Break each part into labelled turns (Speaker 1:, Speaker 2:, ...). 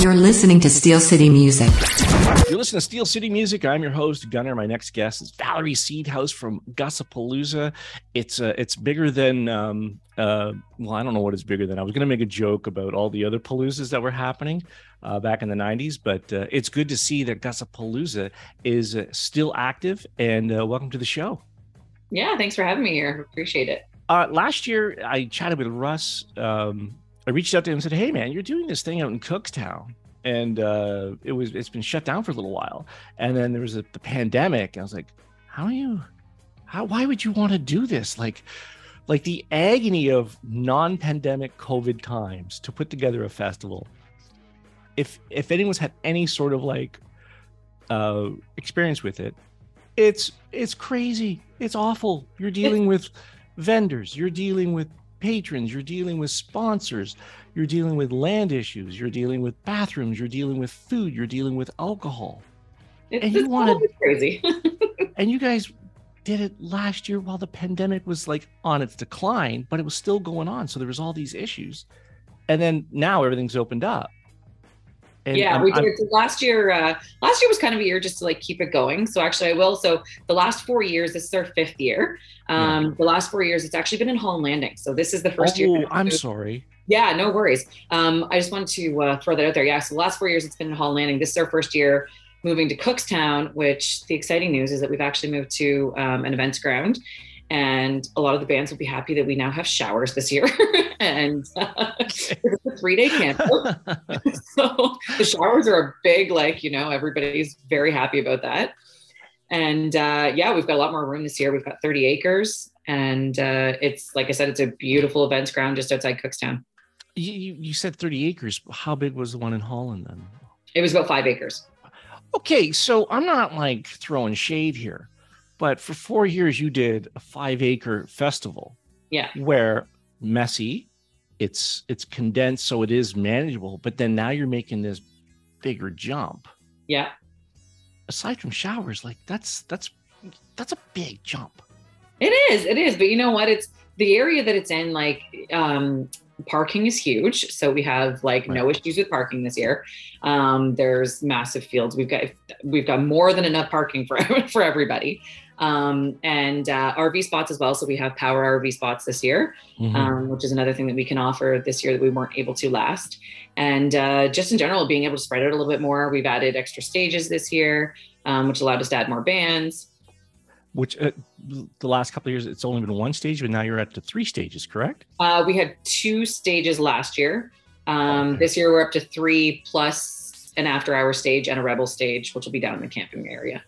Speaker 1: You're listening to Steel City Music.
Speaker 2: You're listening to Steel City Music. I'm your host, Gunner. My next guest is Valerie Seedhouse from Gussapolooza. It's uh, it's bigger than um, uh, well, I don't know what it's bigger than. I was going to make a joke about all the other paloozas that were happening uh, back in the '90s, but uh, it's good to see that Gussapolooza is uh, still active. And uh, welcome to the show.
Speaker 3: Yeah, thanks for having me here. Appreciate it.
Speaker 2: Uh, last year, I chatted with Russ. Um, I reached out to him and said, "Hey, man, you're doing this thing out in Cookstown." and uh, it was it's been shut down for a little while. And then there was a, the pandemic. I was like, how are you? How? Why would you want to do this? Like, like the agony of non-pandemic COVID times to put together a festival. If if anyone's had any sort of like uh, experience with it, it's it's crazy. It's awful. You're dealing with vendors. You're dealing with patrons. You're dealing with sponsors you're dealing with land issues, you're dealing with bathrooms, you're dealing with food, you're dealing with alcohol.
Speaker 3: It's, and you wanted crazy.
Speaker 2: and you guys did it last year while the pandemic was like on its decline, but it was still going on. So there was all these issues. And then now everything's opened up.
Speaker 3: And yeah, I'm, we did I'm, last year. Uh, last year was kind of a year just to like keep it going. So actually, I will. So the last four years, this is our fifth year. Um, yeah. The last four years, it's actually been in Holland Landing. So this is the first
Speaker 2: oh,
Speaker 3: year.
Speaker 2: I'm sorry.
Speaker 3: Yeah, no worries. Um, I just wanted to uh, throw that out there. Yeah, so the last four years it's been in Holland Landing. This is our first year moving to Cookstown, which the exciting news is that we've actually moved to um, an events ground. And a lot of the bands will be happy that we now have showers this year. and uh, it's a three day camp. so the showers are a big, like, you know, everybody's very happy about that. And uh, yeah, we've got a lot more room this year. We've got 30 acres. And uh, it's, like I said, it's a beautiful events ground just outside Cookstown.
Speaker 2: You, you said 30 acres. How big was the one in Holland then?
Speaker 3: It was about five acres.
Speaker 2: Okay, so I'm not like throwing shade here, but for four years you did a five acre festival.
Speaker 3: Yeah.
Speaker 2: Where messy, it's it's condensed so it is manageable, but then now you're making this bigger jump.
Speaker 3: Yeah.
Speaker 2: Aside from showers, like that's that's that's a big jump.
Speaker 3: It is, it is. But you know what? It's the area that it's in, like um parking is huge so we have like right. no issues with parking this year um, there's massive fields we've got we've got more than enough parking for for everybody um, and uh, rv spots as well so we have power rv spots this year mm-hmm. um, which is another thing that we can offer this year that we weren't able to last and uh, just in general being able to spread out a little bit more we've added extra stages this year um, which allowed us to add more bands
Speaker 2: which uh, the last couple of years it's only been one stage, but now you're at the three stages, correct?
Speaker 3: Uh, we had two stages last year. Um, okay. This year we're up to three plus an after hour stage and a rebel stage, which will be down in the camping area.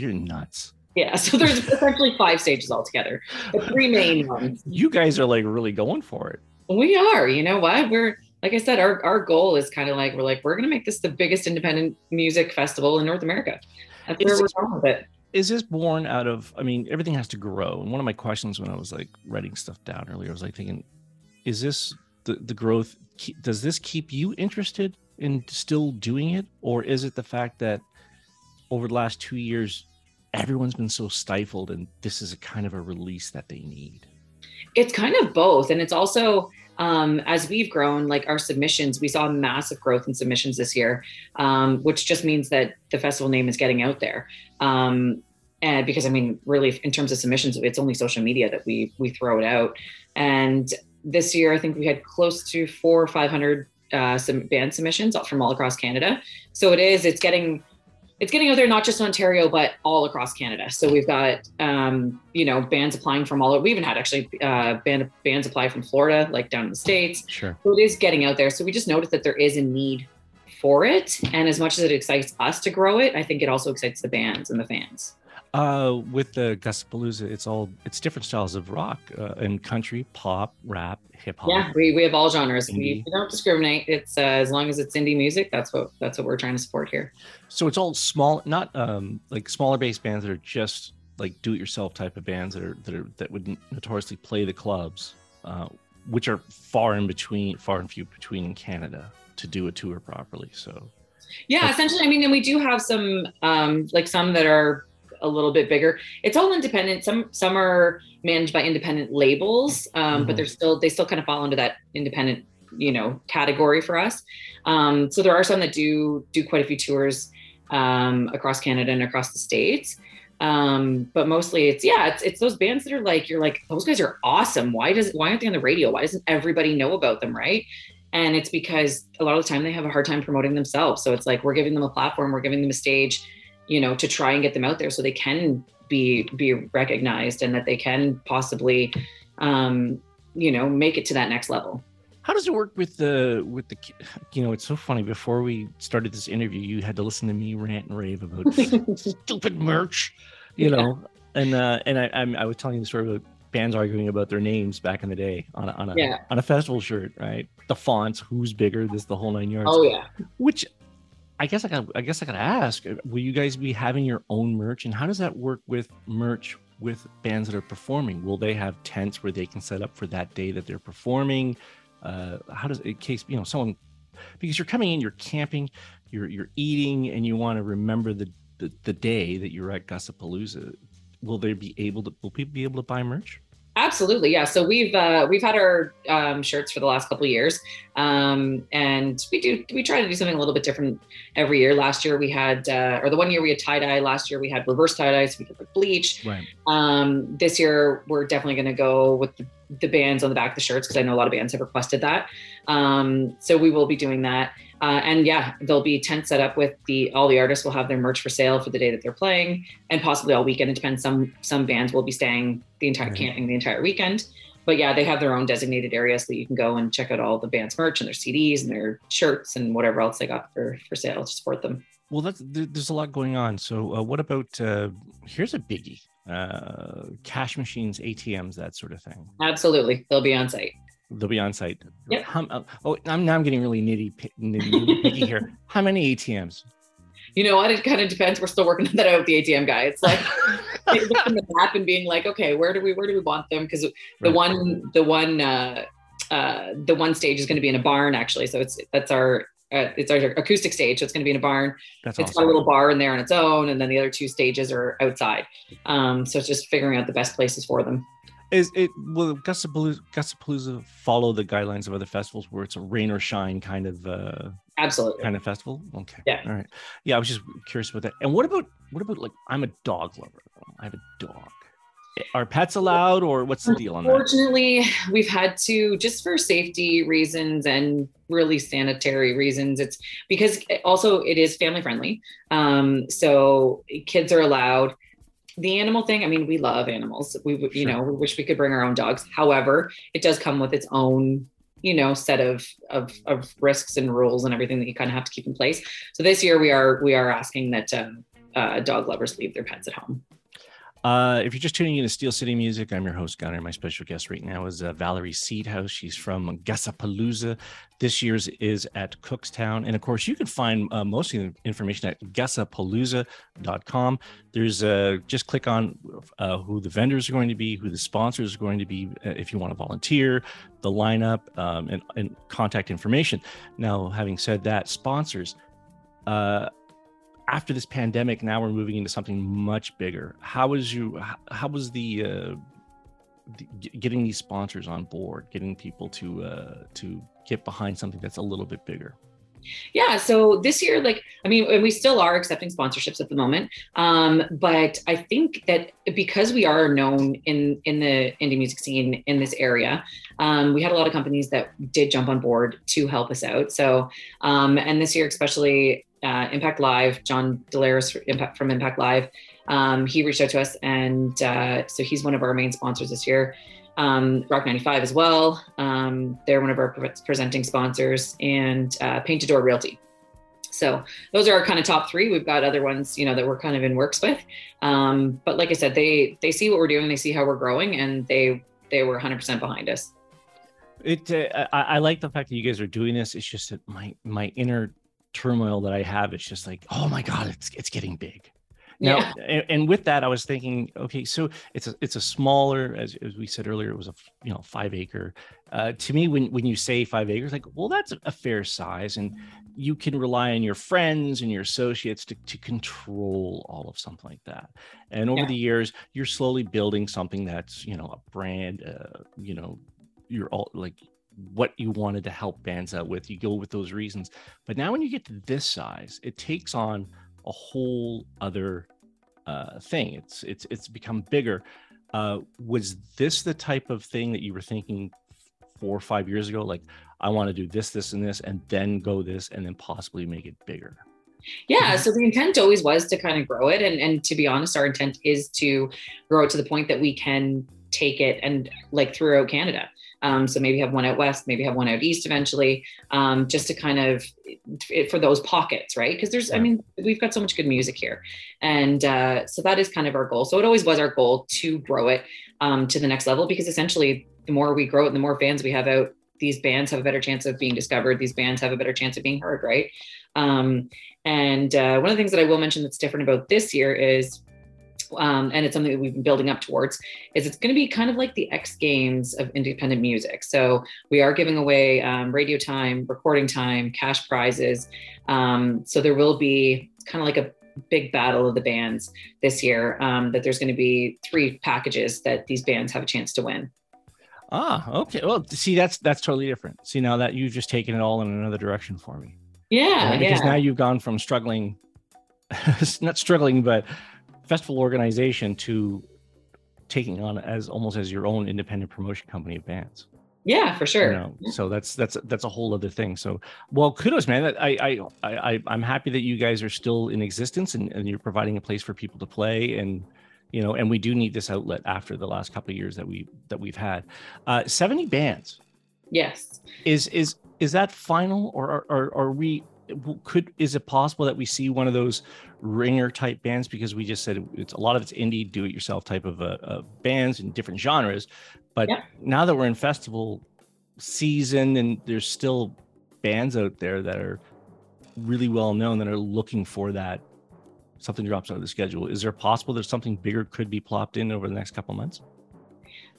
Speaker 2: You're nuts.
Speaker 3: Yeah, so there's essentially five stages altogether, the three main ones.
Speaker 2: You guys are like really going for it.
Speaker 3: We are. You know what? We're like I said, our our goal is kind of like we're like we're gonna make this the biggest independent music festival in North America. That's where we're going with it
Speaker 2: is this born out of i mean everything has to grow and one of my questions when i was like writing stuff down earlier i was like thinking is this the, the growth does this keep you interested in still doing it or is it the fact that over the last two years everyone's been so stifled and this is a kind of a release that they need
Speaker 3: it's kind of both and it's also um, as we've grown, like our submissions, we saw massive growth in submissions this year, um, which just means that the festival name is getting out there. Um, and because I mean, really, in terms of submissions, it's only social media that we we throw it out. And this year, I think we had close to four or five hundred uh, some band submissions from all across Canada. So it is, it's getting it's getting out there not just in Ontario but all across Canada. So we've got um, you know bands applying from all over. We even had actually uh, band bands apply from Florida, like down in the states.
Speaker 2: Sure.
Speaker 3: So it is getting out there. So we just noticed that there is a need for it, and as much as it excites us to grow it, I think it also excites the bands and the fans.
Speaker 2: Uh, with the Gussapolooza, it's all it's different styles of rock uh, and country, pop, rap, hip hop.
Speaker 3: Yeah, we, we have all genres. We, we, don't discriminate. It's uh, as long as it's indie music, that's what that's what we're trying to support here.
Speaker 2: So it's all small, not um like smaller based bands that are just like do it yourself type of bands that are that are that would notoriously play the clubs, uh, which are far in between, far and few between in Canada to do a tour properly. So
Speaker 3: yeah, essentially, I mean, and we do have some um like some that are a little bit bigger. It's all independent. Some some are managed by independent labels, um, mm-hmm. but they're still they still kind of fall under that independent you know category for us. Um, so there are some that do do quite a few tours um, across Canada and across the states. Um, but mostly it's yeah, it's it's those bands that are like you're like those guys are awesome. Why does why aren't they on the radio? Why doesn't everybody know about them, right? And it's because a lot of the time they have a hard time promoting themselves. So it's like we're giving them a platform, we're giving them a stage, you know, to try and get them out there so they can be be recognized and that they can possibly um, you know, make it to that next level.
Speaker 2: How does it work with the with the you know, it's so funny before we started this interview you had to listen to me rant and rave about stupid merch, you know. Yeah. And uh and I I'm, I was telling you the story about bands arguing about their names back in the day on a, on a yeah. on a festival shirt, right? The fonts, who's bigger, this the whole nine yards.
Speaker 3: Oh yeah.
Speaker 2: Which I guess I got I guess I got to ask, will you guys be having your own merch and how does that work with merch with bands that are performing? Will they have tents where they can set up for that day that they're performing? Uh, how does in case you know someone because you're coming in, you're camping, you're you're eating, and you want to remember the, the the day that you're at Gussapolooza. Will they be able to? Will people be able to buy merch?
Speaker 3: Absolutely, yeah. So we've uh, we've had our um, shirts for the last couple of years, um, and we do we try to do something a little bit different every year. Last year we had, uh, or the one year we had tie dye. Last year we had reverse tie dye, so we did like bleach.
Speaker 2: Right.
Speaker 3: Um, this year we're definitely going to go with the, the, bands on the back of the shirts because I know a lot of bands have requested that. Um, so we will be doing that. Uh, and yeah, there'll be tents set up with the all the artists will have their merch for sale for the day that they're playing, and possibly all weekend. It depends. Some some bands will be staying the entire right. camping the entire weekend. But yeah, they have their own designated areas so that you can go and check out all the band's merch and their CDs and their shirts and whatever else they got for for sale to support them.
Speaker 2: Well, that's there's a lot going on. So, uh, what about uh, here's a biggie: uh, cash machines, ATMs, that sort of thing.
Speaker 3: Absolutely, they'll be on site.
Speaker 2: They'll be on site.
Speaker 3: Yep.
Speaker 2: How, uh, oh, I'm now I'm getting really nitty nitty, nitty here. How many ATMs?
Speaker 3: You know what? It kind of depends. We're still working that out with the ATM guy. It's like looking at the map and being like, okay, where do we where do we want them? Because the right. one the one uh, uh, the one stage is going to be in a barn actually. So it's that's our uh, it's our acoustic stage. So it's going to be in a barn.
Speaker 2: That's
Speaker 3: it's
Speaker 2: awesome.
Speaker 3: got a little bar in there on its own, and then the other two stages are outside. Um, so it's just figuring out the best places for them.
Speaker 2: Is it will Gussapolooza, follow the guidelines of other festivals where it's a rain or shine kind of uh
Speaker 3: absolutely
Speaker 2: kind of festival? Okay.
Speaker 3: Yeah.
Speaker 2: All right. Yeah, I was just curious about that. And what about what about like I'm a dog lover. I have a dog. Are pets allowed or what's the deal on that?
Speaker 3: Unfortunately, we've had to just for safety reasons and really sanitary reasons. It's because also it is family friendly. Um, so kids are allowed the animal thing, I mean, we love animals. We, you sure. know, we wish we could bring our own dogs. However, it does come with its own, you know, set of, of, of risks and rules and everything that you kind of have to keep in place. So this year we are, we are asking that um, uh, dog lovers leave their pets at home.
Speaker 2: Uh, if you're just tuning in to Steel City Music, I'm your host, Gunner. My special guest right now is uh, Valerie Seedhouse. She's from Gussapolooza. This year's is at Cookstown. And of course, you can find uh, most of the information at gussapolooza.com. There's uh, just click on uh, who the vendors are going to be, who the sponsors are going to be, uh, if you want to volunteer, the lineup, um, and, and contact information. Now, having said that, sponsors, uh, after this pandemic, now we're moving into something much bigger. How was you? How was the, uh, the getting these sponsors on board, getting people to uh, to get behind something that's a little bit bigger?
Speaker 3: Yeah, so this year, like, I mean, and we still are accepting sponsorships at the moment, um, but I think that because we are known in in the indie music scene in this area, um, we had a lot of companies that did jump on board to help us out. So, um, and this year especially, uh, Impact Live, John Delaris from Impact Live, um, he reached out to us, and uh, so he's one of our main sponsors this year. Um, Rock 95 as well. Um, they're one of our pre- presenting sponsors, and uh, Painted Door Realty. So those are our kind of top three. We've got other ones, you know, that we're kind of in works with. Um, but like I said, they they see what we're doing, they see how we're growing, and they they were 100% behind us.
Speaker 2: It uh, I, I, like the fact that you guys are doing this. It's just that my my inner turmoil that I have. It's just like, oh my god, it's it's getting big. Now, yeah. and, and, with that, I was thinking, okay, so it's a it's a smaller, as, as we said earlier, it was a you know five acre. Uh, to me, when when you say five acres, like, well, that's a fair size, and you can rely on your friends and your associates to to control all of something like that. And over yeah. the years, you're slowly building something that's you know a brand, uh, you know, you're all like what you wanted to help bands out with. You go with those reasons. But now when you get to this size, it takes on a whole other uh, thing. It's it's it's become bigger. Uh, was this the type of thing that you were thinking four or five years ago? Like, I want to do this, this, and this, and then go this, and then possibly make it bigger.
Speaker 3: Yeah. So the intent always was to kind of grow it. And, and to be honest, our intent is to grow it to the point that we can take it and like throughout Canada. Um, so maybe have one out west, maybe have one out east eventually, um, just to kind of for those pockets, right? Because there's. I mean, we've got so much good music here, and uh, so that is kind of our goal. So it always was our goal to grow it um, to the next level because essentially, the more we grow it, the more fans we have out, these bands have a better chance of being discovered. These bands have a better chance of being heard, right? Um, and uh, one of the things that I will mention that's different about this year is um, and it's something that we've been building up towards, is it's going to be kind of like the X Games of independent music. So we are giving away um, radio time, recording time, cash prizes. Um, so there will be kind of like a big battle of the bands this year. Um, that there's going to be three packages that these bands have a chance to win.
Speaker 2: Ah, okay. Well, see, that's that's totally different. See, now that you've just taken it all in another direction for me.
Speaker 3: Yeah,
Speaker 2: because
Speaker 3: yeah.
Speaker 2: now you've gone from struggling, not struggling, but festival organization to taking on as almost as your own independent promotion company of bands.
Speaker 3: Yeah, for sure.
Speaker 2: You know, so that's that's that's a whole other thing. So, well, kudos, man. I I I I'm happy that you guys are still in existence and, and you're providing a place for people to play and you know, and we do need this outlet after the last couple of years that we that we've had. Uh, 70 bands.
Speaker 3: Yes.
Speaker 2: Is is is that final or are, are we could is it possible that we see one of those ringer type bands? Because we just said it's a lot of it's indie do it yourself type of uh, uh, bands in different genres. But yeah. now that we're in festival season and there's still bands out there that are really well known that are looking for that something drops out of the schedule is there possible that something bigger could be plopped in over the next couple months?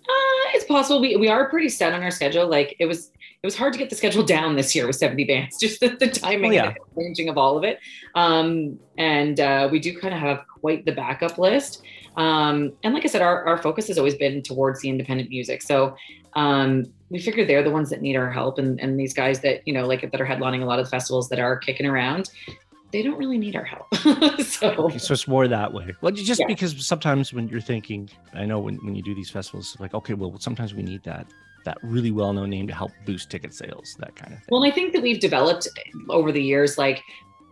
Speaker 3: Uh, it's possible. We, we are pretty set on our schedule. Like it was it was hard to get the schedule down this year with 70 bands, just the, the timing oh, yeah. and the arranging of all of it. Um, and uh, we do kind of have quite the backup list. Um, and like I said, our, our focus has always been towards the independent music. So um, we figure they're the ones that need our help. And, and these guys that, you know, like that are headlining a lot of the festivals that are kicking around, they don't really need our help. so,
Speaker 2: okay, so it's more that way. Well, just yeah. because sometimes when you're thinking, I know when, when you do these festivals, like, okay, well, sometimes we need that that really well-known name to help boost ticket sales, that kind of thing.
Speaker 3: Well, I think that we've developed over the years like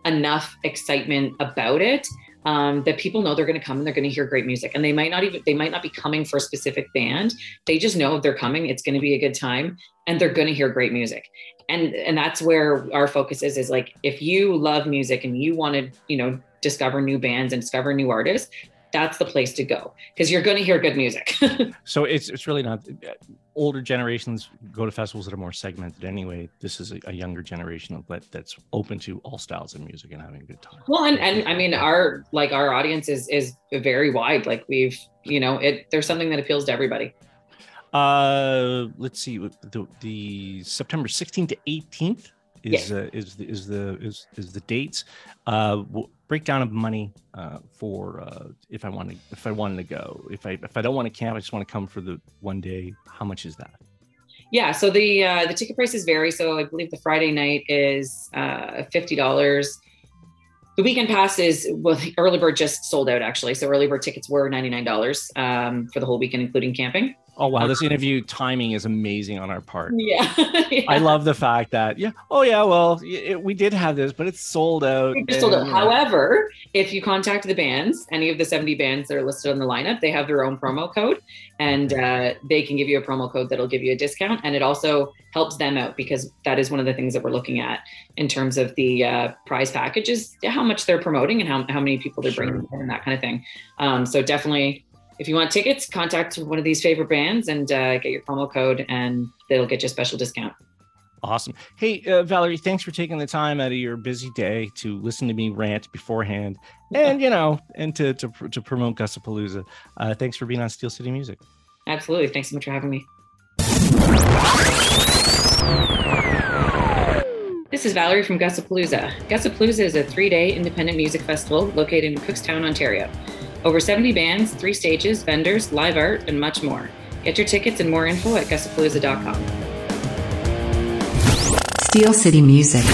Speaker 3: enough excitement about it um, that people know they're going to come and they're going to hear great music. And they might not even they might not be coming for a specific band. They just know they're coming it's going to be a good time and they're going to hear great music. And and that's where our focus is is like if you love music and you want to you know discover new bands and discover new artists that's the place to go because you're going to hear good music.
Speaker 2: so it's it's really not older generations go to festivals that are more segmented anyway. This is a, a, younger generation that that's open to all styles of music and having a good time.
Speaker 3: Well, and and I mean our like our audience is is very wide. Like we've you know it there's something that appeals to everybody.
Speaker 2: Uh, let's see the the September 16th to 18th is uh, is the, is the is is the dates. Uh, breakdown of money uh, for uh, if I want to if I wanted to go. If I if I don't want to camp, I just want to come for the one day. How much is that?
Speaker 3: Yeah, so the uh, the ticket prices vary. So I believe the Friday night is uh, fifty dollars. The weekend pass is well, early bird just sold out actually. So early bird tickets were ninety nine dollars um, for the whole weekend, including camping.
Speaker 2: Oh wow, this interview timing is amazing on our part.
Speaker 3: Yeah, yeah.
Speaker 2: I love the fact that yeah, oh yeah, well it, we did have this, but it's sold out.
Speaker 3: It's sold out. However, if you contact the bands, any of the seventy bands that are listed on the lineup, they have their own promo code, and uh, they can give you a promo code that'll give you a discount, and it also helps them out because that is one of the things that we're looking at in terms of the uh, prize packages, how much they're promoting and how how many people they're bringing sure. and that kind of thing. Um, so definitely if you want tickets, contact one of these favorite bands and uh, get your promo code, and they'll get you a special discount.
Speaker 2: Awesome. Hey, uh, Valerie, thanks for taking the time out of your busy day to listen to me rant beforehand, and you know, and to to, to promote Gussapolooza. Uh, thanks for being on Steel City Music.
Speaker 3: Absolutely. Thanks so much for having me. This is Valerie from Gussapolooza. Gussapolooza is a three-day independent music festival located in Cookstown, Ontario. Over 70 bands, three stages, vendors, live art, and much more. Get your tickets and more info at gussapolooza.com.
Speaker 1: Steel City Music.